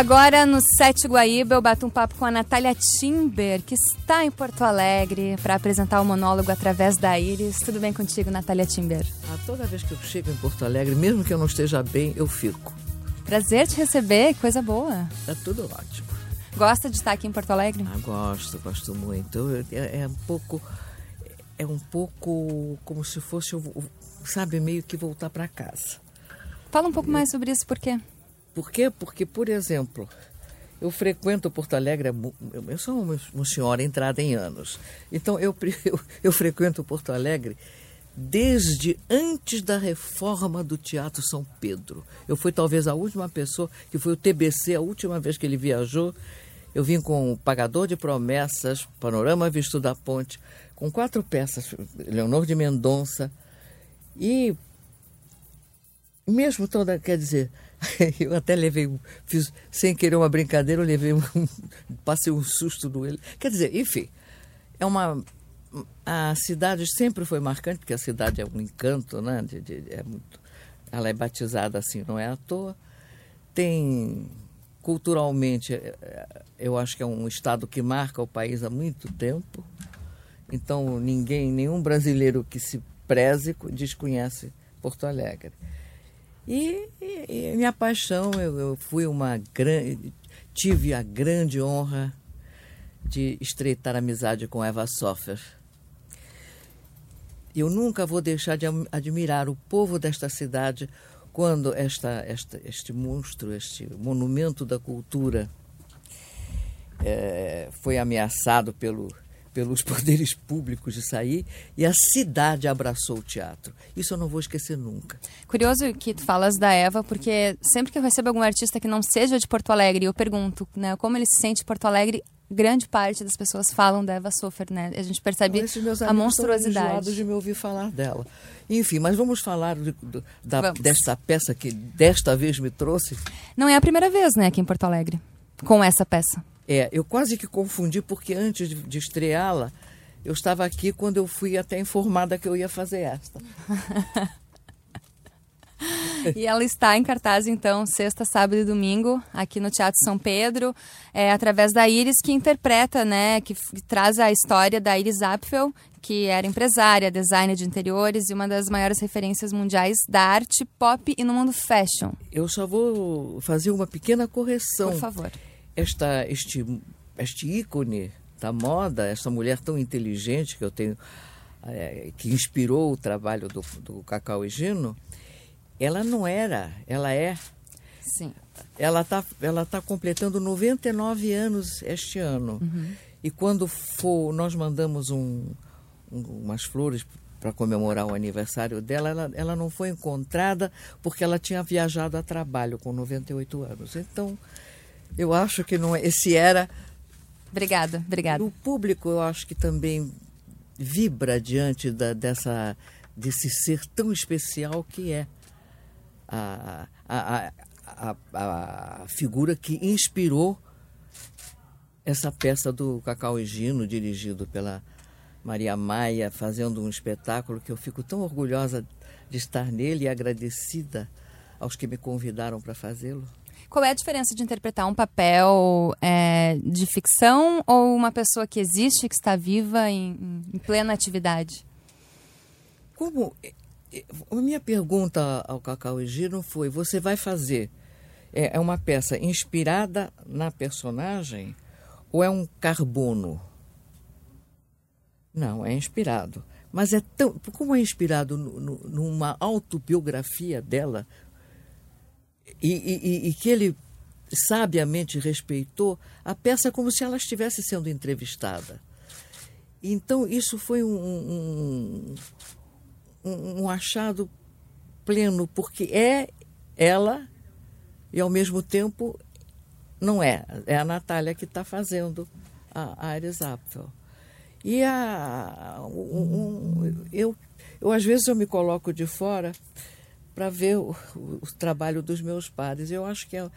Agora, no Sete Guaíba, eu bato um papo com a Natália Timber, que está em Porto Alegre para apresentar o monólogo através da Iris. Tudo bem contigo, Natália Timber? Ah, toda vez que eu chego em Porto Alegre, mesmo que eu não esteja bem, eu fico. Prazer te receber, coisa boa. É tudo ótimo. Gosta de estar aqui em Porto Alegre? Ah, gosto, gosto muito. É, é um pouco, é um pouco como se fosse, sabe, meio que voltar para casa. Fala um pouco mais sobre isso, por quê? Por quê? Porque, por exemplo, eu frequento Porto Alegre, eu sou uma, uma senhora entrada em anos, então eu, eu, eu frequento Porto Alegre desde antes da reforma do Teatro São Pedro. Eu fui talvez a última pessoa, que foi o TBC, a última vez que ele viajou. Eu vim com o Pagador de Promessas, Panorama Visto da Ponte, com quatro peças, Leonor de Mendonça. E mesmo toda, quer dizer, eu até levei, fiz sem querer uma brincadeira, eu levei um, passei um susto do ele. Quer dizer, enfim, é uma a cidade sempre foi marcante porque a cidade é um encanto, né? De, de, é muito, ela é batizada assim, não é à toa. Tem culturalmente, é, é, eu acho que é um estado que marca o país há muito tempo. Então ninguém, nenhum brasileiro que se preze desconhece Porto Alegre. E, e, e minha paixão, eu, eu fui uma grande, tive a grande honra de estreitar amizade com Eva Sofer. Eu nunca vou deixar de admirar o povo desta cidade quando esta, esta, este monstro, este monumento da cultura é, foi ameaçado pelo pelos poderes públicos de sair e a cidade abraçou o teatro. Isso eu não vou esquecer nunca. Curioso que tu falas da Eva, porque sempre que eu recebo algum artista que não seja de Porto Alegre, eu pergunto, né, como ele se sente em Porto Alegre, grande parte das pessoas falam da Eva Sofer, né? A gente percebe a monstruosidade. de me ouvir falar dela. Enfim, mas vamos falar de, de, da, vamos. dessa peça que desta vez me trouxe. Não é a primeira vez, né, aqui em Porto Alegre, com essa peça. É, eu quase que confundi, porque antes de, de estreá-la, eu estava aqui quando eu fui até informada que eu ia fazer esta. e ela está em cartaz, então, sexta, sábado e domingo, aqui no Teatro São Pedro, é, através da Iris, que interpreta, né, que, que traz a história da Iris Apfel, que era empresária, designer de interiores e uma das maiores referências mundiais da arte pop e no mundo fashion. Eu só vou fazer uma pequena correção. Por favor esta, este, este ícone da moda, essa mulher tão inteligente que eu tenho, é, que inspirou o trabalho do, do Cacau e Gino, ela não era, ela é. Sim. Ela está ela tá completando 99 anos este ano. Uhum. E quando for, nós mandamos um, um, umas flores para comemorar o aniversário dela, ela, ela não foi encontrada porque ela tinha viajado a trabalho com 98 anos. Então, eu acho que não é, esse era. Obrigada, obrigada. O público, eu acho que também vibra diante da, dessa, desse ser tão especial que é a, a, a, a, a figura que inspirou essa peça do Cacau e Gino, dirigido pela Maria Maia, fazendo um espetáculo que eu fico tão orgulhosa de estar nele e agradecida aos que me convidaram para fazê-lo. Qual é a diferença de interpretar um papel é, de ficção ou uma pessoa que existe, que está viva em, em plena atividade? Como a minha pergunta ao Cacau e Giro foi: você vai fazer é, é uma peça inspirada na personagem ou é um carbono? Não, é inspirado. Mas é tão. Como é inspirado no, no, numa autobiografia dela, e, e, e que ele sabiamente respeitou a peça como se ela estivesse sendo entrevistada. Então, isso foi um, um, um, achado pleno, porque é ela e, ao mesmo tempo, não é. É a Natália que está fazendo a, a Iris Apfel. E a, um, eu, eu, às vezes, eu me coloco de fora para ver o, o, trabalho dos meus pares. Eu acho que é,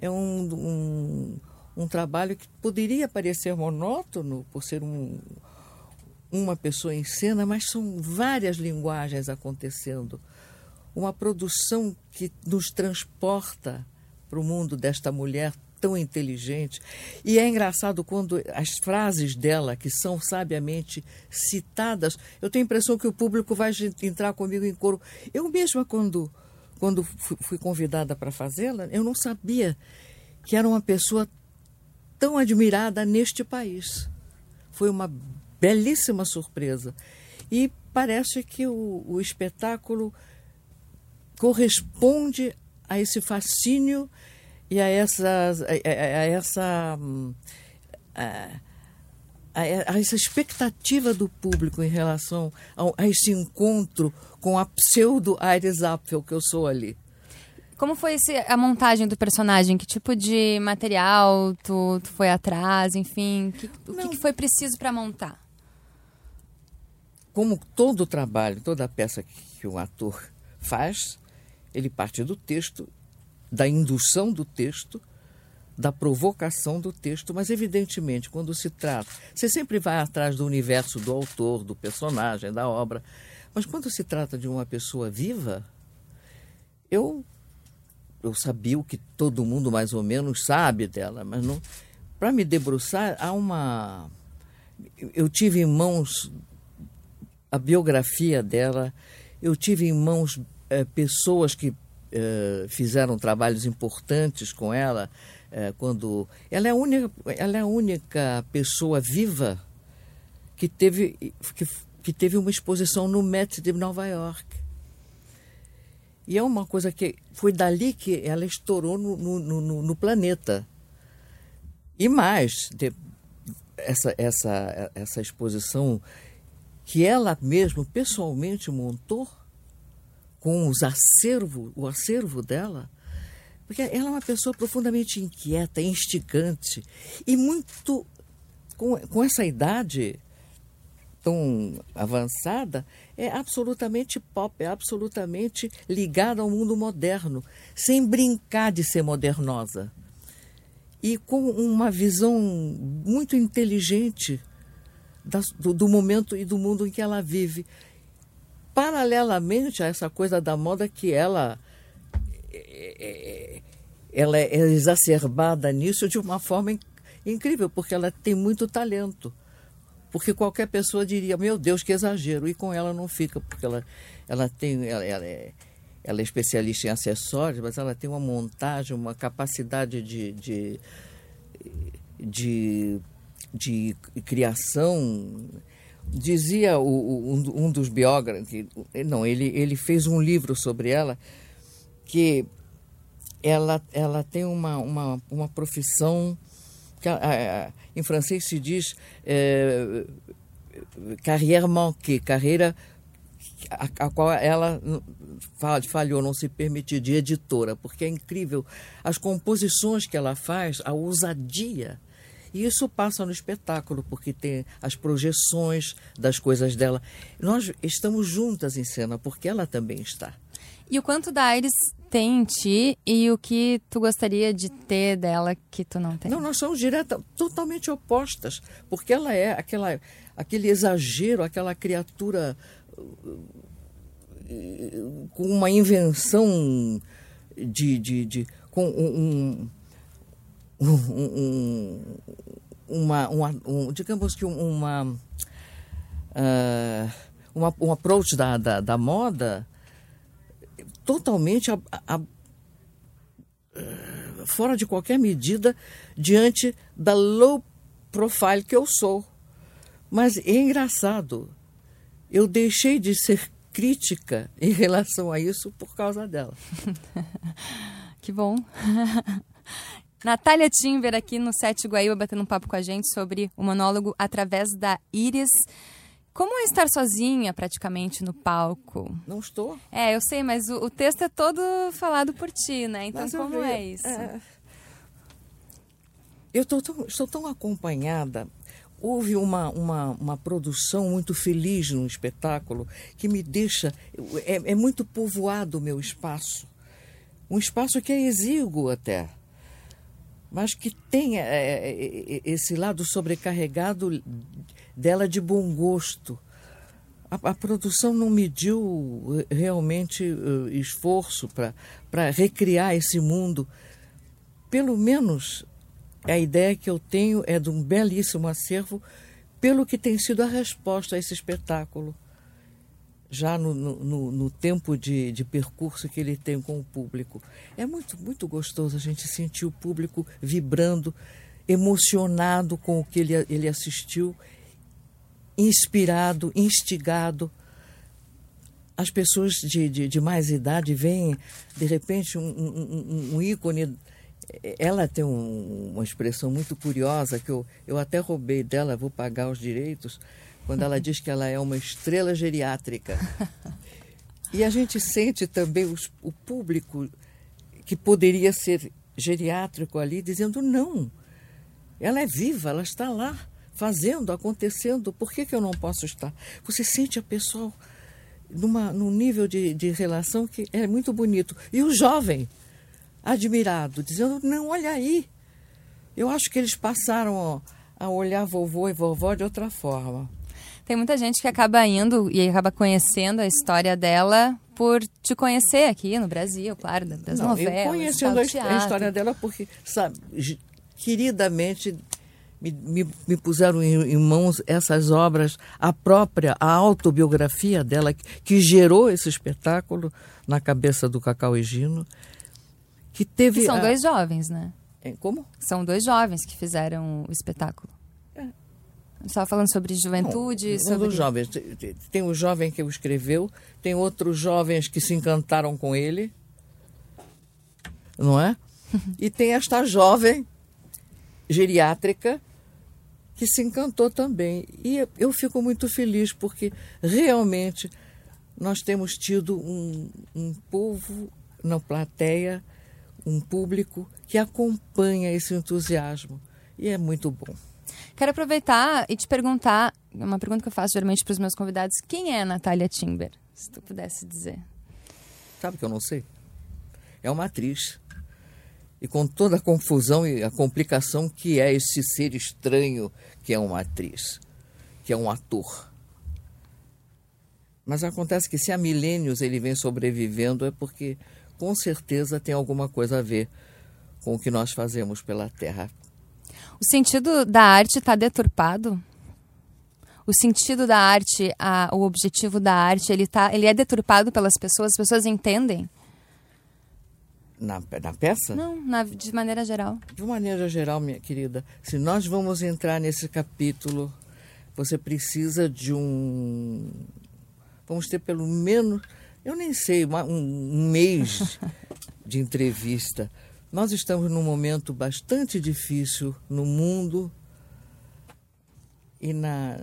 é um, um, um, trabalho que poderia parecer monótono por ser um, uma pessoa em cena, mas são várias linguagens acontecendo. Uma produção que nos transporta para o mundo desta mulher tão inteligente. E é engraçado quando as frases dela, que são sabiamente citadas, eu tenho a impressão que o público vai entrar comigo em coro. Eu mesma, quando, quando fui convidada para fazê-la, eu não sabia que era uma pessoa tão admirada neste país. Foi uma belíssima surpresa. E parece que o, o espetáculo corresponde a esse fascínio e a essa, a, a essa, a, a, essa expectativa do público em relação a, a esse encontro com a pseudo Iris Apfel que eu sou ali. Como foi esse, a montagem do personagem? Que tipo de material tu, tu foi atrás? Enfim, que, o que, que foi preciso para montar? Como todo trabalho, toda peça que, que um ator faz, ele parte do texto, da indução do texto, da provocação do texto, mas evidentemente, quando se trata, você sempre vai atrás do universo do autor, do personagem, da obra, mas quando se trata de uma pessoa viva, eu eu sabia o que todo mundo mais ou menos sabe dela, mas não. Para me debruçar, há uma. Eu tive em mãos a biografia dela, eu tive em mãos é, pessoas que é, fizeram trabalhos importantes com ela. É, quando ela é a única, ela é a única pessoa viva que teve que, que teve uma exposição no Met de Nova York. E é uma coisa que foi dali que ela estourou no, no, no, no planeta. E mais, de, essa, essa, essa exposição que ela mesma pessoalmente montou com os acervo, o acervo dela, porque ela é uma pessoa profundamente inquieta, instigante e muito com, com essa idade tão avançada, é absolutamente pop, é absolutamente ligada ao mundo moderno, sem brincar de ser modernosa. E com uma visão muito inteligente do, do momento e do mundo em que ela vive. Paralelamente a essa coisa da moda que ela é, é, ela é exacerbada nisso de uma forma incrível, porque ela tem muito talento porque qualquer pessoa diria, meu Deus, que exagero, e com ela não fica, porque ela, ela tem, ela, ela, é, ela é especialista em acessórios, mas ela tem uma montagem, uma capacidade de, de, de, de criação. Dizia o, o, um, dos biógrafos, não, ele, ele fez um livro sobre ela, que ela, ela tem uma, uma, uma profissão que, em francês se diz é, carrière manquée, carreira a, a, qual ela falhou, não se permitiu de editora, porque é incrível as composições que ela faz, a ousadia. E isso passa no espetáculo, porque tem as projeções das coisas dela. Nós estamos juntas em cena, porque ela também está. E o quanto da Iris tem em ti e o que tu gostaria de ter dela que tu não tem? Não, nós somos direta, totalmente opostas, porque ela é aquela, aquele exagero, aquela criatura uh, com uma invenção de, de, de com um, um, um, uma, uma um, digamos que uma, uh, uma um approach da, da, da moda totalmente a, a, eh, fora de qualquer medida diante da low profile que eu sou. Mas é engraçado, eu deixei de ser crítica em relação a isso por causa dela. que bom. Natália Timber aqui no Sete Guaíba batendo um papo com a gente sobre o monólogo através da Iris. Como é estar sozinha praticamente no palco? Não estou. É, eu sei, mas o, o texto é todo falado por ti, né? Então mas como é isso? É... Eu tô tão, estou tão acompanhada. Houve uma, uma, uma produção muito feliz no espetáculo que me deixa. É, é muito povoado o meu espaço. Um espaço que é exíguo até mas que tem é, é, é, esse lado sobrecarregado dela de bom gosto. A, a produção não mediu realmente uh, esforço para recriar esse mundo pelo menos a ideia que eu tenho é de um belíssimo acervo, pelo que tem sido a resposta a esse espetáculo, já no, no, no tempo de, de, percurso que ele tem com o público. É muito, muito gostoso a gente sentir o público vibrando, emocionado com o que ele, ele assistiu, inspirado, instigado. As pessoas de, de, de mais idade veem, de repente, um, um, um ícone ela tem um, uma expressão muito curiosa que eu, eu até roubei dela, vou pagar os direitos, quando ela diz que ela é uma estrela geriátrica. E a gente sente também os, o público que poderia ser geriátrico ali, dizendo: não, ela é viva, ela está lá, fazendo, acontecendo, por que, que eu não posso estar? Você sente a pessoa numa, num nível de, de relação que é muito bonito. E o jovem, admirado, dizendo: não, olha aí. Eu acho que eles passaram a olhar vovô e vovó de outra forma. Tem muita gente que acaba indo e acaba conhecendo a história dela por te conhecer aqui no Brasil, claro, das não, novelas. Eu conhecendo a, história dela porque, sabe, queridamente me, me, me puseram em, em, mãos essas obras, a própria, a autobiografia dela, que, que gerou esse espetáculo na cabeça do Cacau Egino que teve. Que são a... dois jovens, né? Como? São dois jovens que fizeram o espetáculo. Estava falando sobre juventude. Não, sobre... Um dos jovens. Tem o jovem que o escreveu, tem outros jovens que se encantaram com ele, não é? e tem esta jovem geriátrica que se encantou também. E eu fico muito feliz porque realmente nós temos tido um, um povo na plateia um público que acompanha esse entusiasmo e é muito bom. Quero aproveitar e te perguntar, uma pergunta que eu faço geralmente para os meus convidados, quem é a Natália Timber? Se tu pudesse dizer. Sabe que eu não sei? É uma atriz. E com toda a confusão e a complicação que é esse ser estranho que é uma atriz, que é um ator. Mas acontece que se há milênios ele vem sobrevivendo é porque com certeza tem alguma coisa a ver com o que nós fazemos pela Terra. O sentido da arte está deturpado? O sentido da arte, a, o objetivo da arte, ele, tá, ele é deturpado pelas pessoas? As pessoas entendem? Na, na peça? Não, na, de maneira geral. De maneira geral, minha querida, se nós vamos entrar nesse capítulo, você precisa de um. Vamos ter pelo menos eu nem sei, um, mês de entrevista. Nós estamos num momento bastante difícil no mundo e na,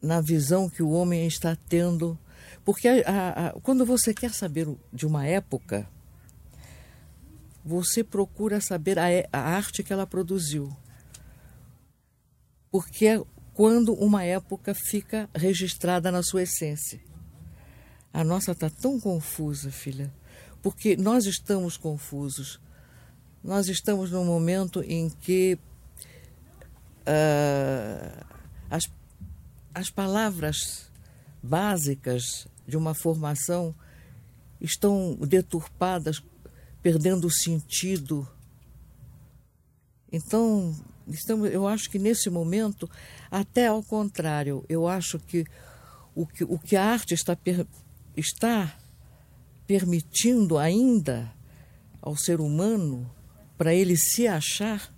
na visão que o homem está tendo. Porque a, a, a, quando você quer saber de uma época, você procura saber a, arte que ela produziu. Porque é quando uma época fica registrada na sua essência. A nossa está tão confusa, filha, porque nós estamos confusos. Nós estamos num momento em que uh, as, as palavras básicas de uma formação estão deturpadas, perdendo o sentido. Então, estamos, eu acho que nesse momento, até ao contrário, eu acho que o que, o que a arte está está permitindo ainda ao ser humano, para ele se achar,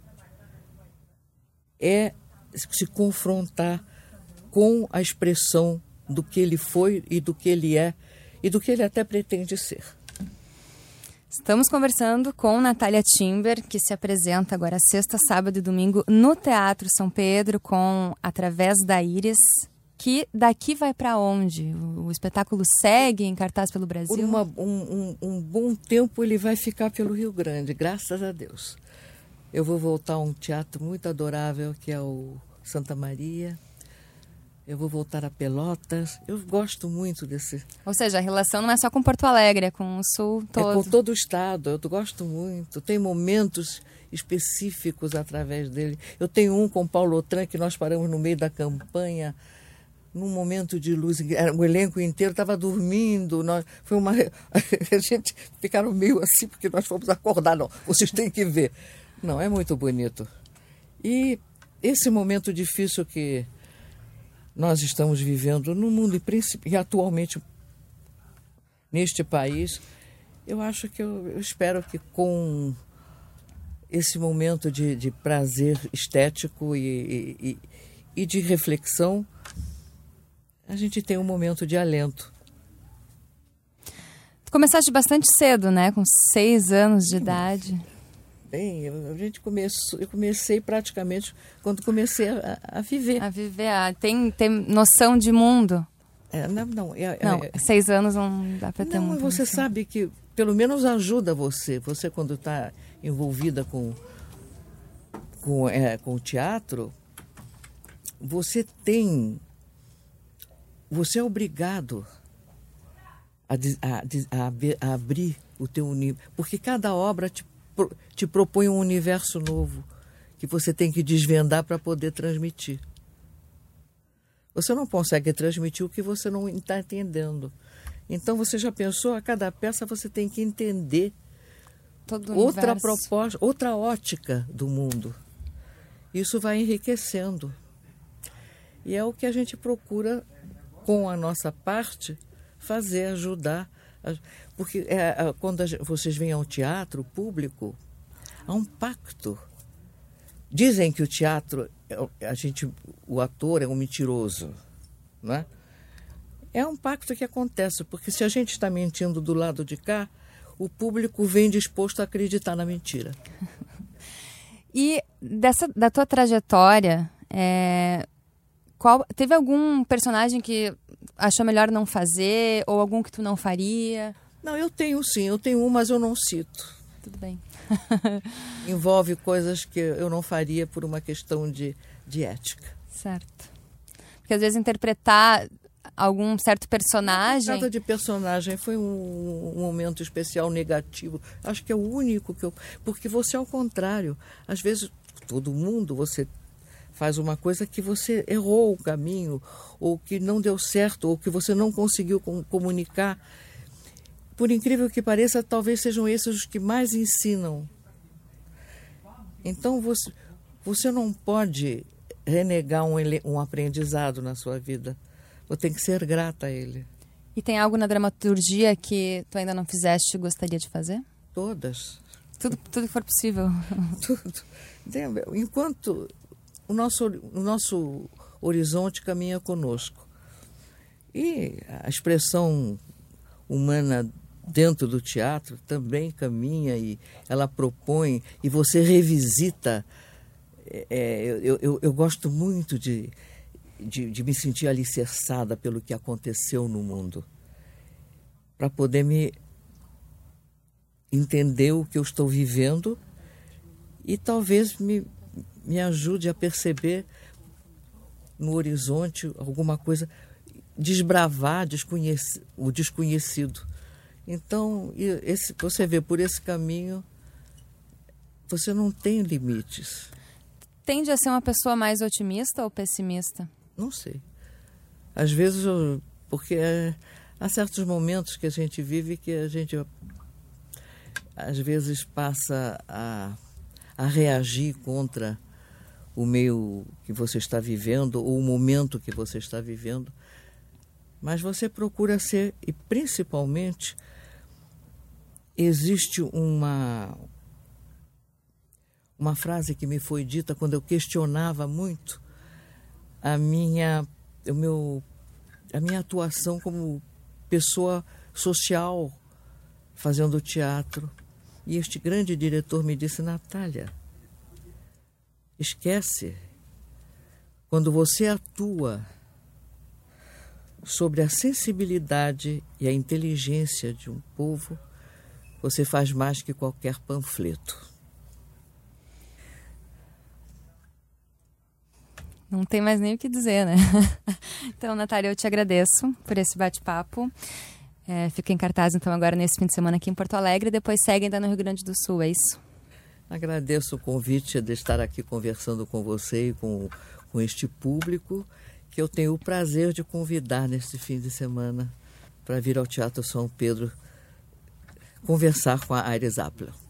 é se confrontar com a expressão do que ele foi e do que ele é e do que ele até pretende ser. Estamos conversando com Natália Timber, que se apresenta agora sexta, sábado e domingo no Teatro São Pedro com Através da Íris, que daqui vai para onde? O espetáculo segue em cartaz pelo Brasil? Por uma, um, um, um, bom tempo ele vai ficar pelo Rio Grande, graças a Deus. Eu vou voltar a um teatro muito adorável que é o Santa Maria. Eu vou voltar a Pelotas. Eu gosto muito desse. Ou seja, a relação não é só com Porto Alegre, é com o Sul todo. É com todo o estado. Eu gosto muito. Tem momentos específicos através dele. Eu tenho um com Paulo Otran que nós paramos no meio da campanha num momento de luz, o elenco inteiro estava dormindo. Nós, foi uma, a gente ficaram meio assim, porque nós fomos acordar. Não, vocês têm que ver. Não, é muito bonito. E esse momento difícil que nós estamos vivendo no mundo e, e atualmente neste país, eu acho que eu, eu espero que com esse momento de, de prazer estético e, e, e de reflexão, a gente tem um momento de alento. Tu começaste bastante cedo, né? Com seis anos de idade. Bem, a gente começou, eu comecei praticamente quando comecei a, a viver. A viver, ah, tem, tem noção de mundo? É, não, não, é, não é, seis anos não dá para ter não, muito. Você noção. sabe que pelo menos ajuda você. Você quando está envolvida com com, é, com o teatro, você tem você é obrigado a, a, a, a abrir o teu universo, porque cada obra te, te propõe um universo novo que você tem que desvendar para poder transmitir. Você não consegue transmitir o que você não está entendendo. Então você já pensou, a cada peça você tem que entender outra proposta, outra ótica do mundo. Isso vai enriquecendo. E é o que a gente procura com a nossa parte, fazer, ajudar. Porque é, quando vocês vêm ao teatro público, há um pacto. Dizem que o teatro, é a gente, o ator é um mentiroso, não é? É um pacto que acontece, porque se a gente está mentindo do lado de cá, o público vem disposto a acreditar na mentira. E dessa, da tua trajetória, é, qual, teve algum personagem que achou melhor não fazer ou algum que tu não faria? Não, eu tenho sim, eu tenho um, mas eu não cito. Tudo bem. Envolve coisas que eu não faria por uma questão de, de ética. Certo. Porque às vezes interpretar algum certo personagem. Cada de personagem foi um, um, momento especial negativo. Acho que é o único que eu. Porque você, ao contrário, às vezes todo mundo, você faz uma coisa que você errou o caminho, ou que não deu certo, ou que você não conseguiu comunicar. Por incrível que pareça, talvez sejam esses os que mais ensinam. Então você, você não pode renegar um, um aprendizado na sua vida. Você tem que ser grata a ele. E tem algo na dramaturgia que tu ainda não fizeste e gostaria de fazer? Todas. Tudo, tudo que for possível. Tudo. Enquanto o nosso, o nosso horizonte caminha conosco. E a expressão humana dentro do teatro também caminha e ela propõe e você revisita. É, é eu, eu, eu, gosto muito de, de, de, me sentir alicerçada pelo que aconteceu no mundo, para poder me entender o que eu estou vivendo e talvez me me ajude a perceber no horizonte alguma coisa, desbravar desconheci, o desconhecido. Então, esse, você vê por esse caminho, você não tem limites. Tende a ser uma pessoa mais otimista ou pessimista? Não sei. Às vezes, eu, porque é, há certos momentos que a gente vive que a gente às vezes passa a, a reagir contra o meio que você está vivendo ou o momento que você está vivendo, mas você procura ser e principalmente existe uma uma frase que me foi dita quando eu questionava muito a minha o meu a minha atuação como pessoa social fazendo teatro. E este grande diretor me disse Natália Esquece. Quando você atua sobre a sensibilidade e a inteligência de um povo, você faz mais que qualquer panfleto. Não tem mais nem o que dizer, né? então, Natália, eu te agradeço por esse bate-papo. É, fica em cartaz, então, agora nesse fim de semana aqui em Porto Alegre. Depois segue ainda no Rio Grande do Sul, é isso? Agradeço o convite de estar aqui conversando com você e com, com este público que eu tenho o prazer de convidar neste fim de semana para vir ao Teatro São Pedro conversar com a Iris Appler.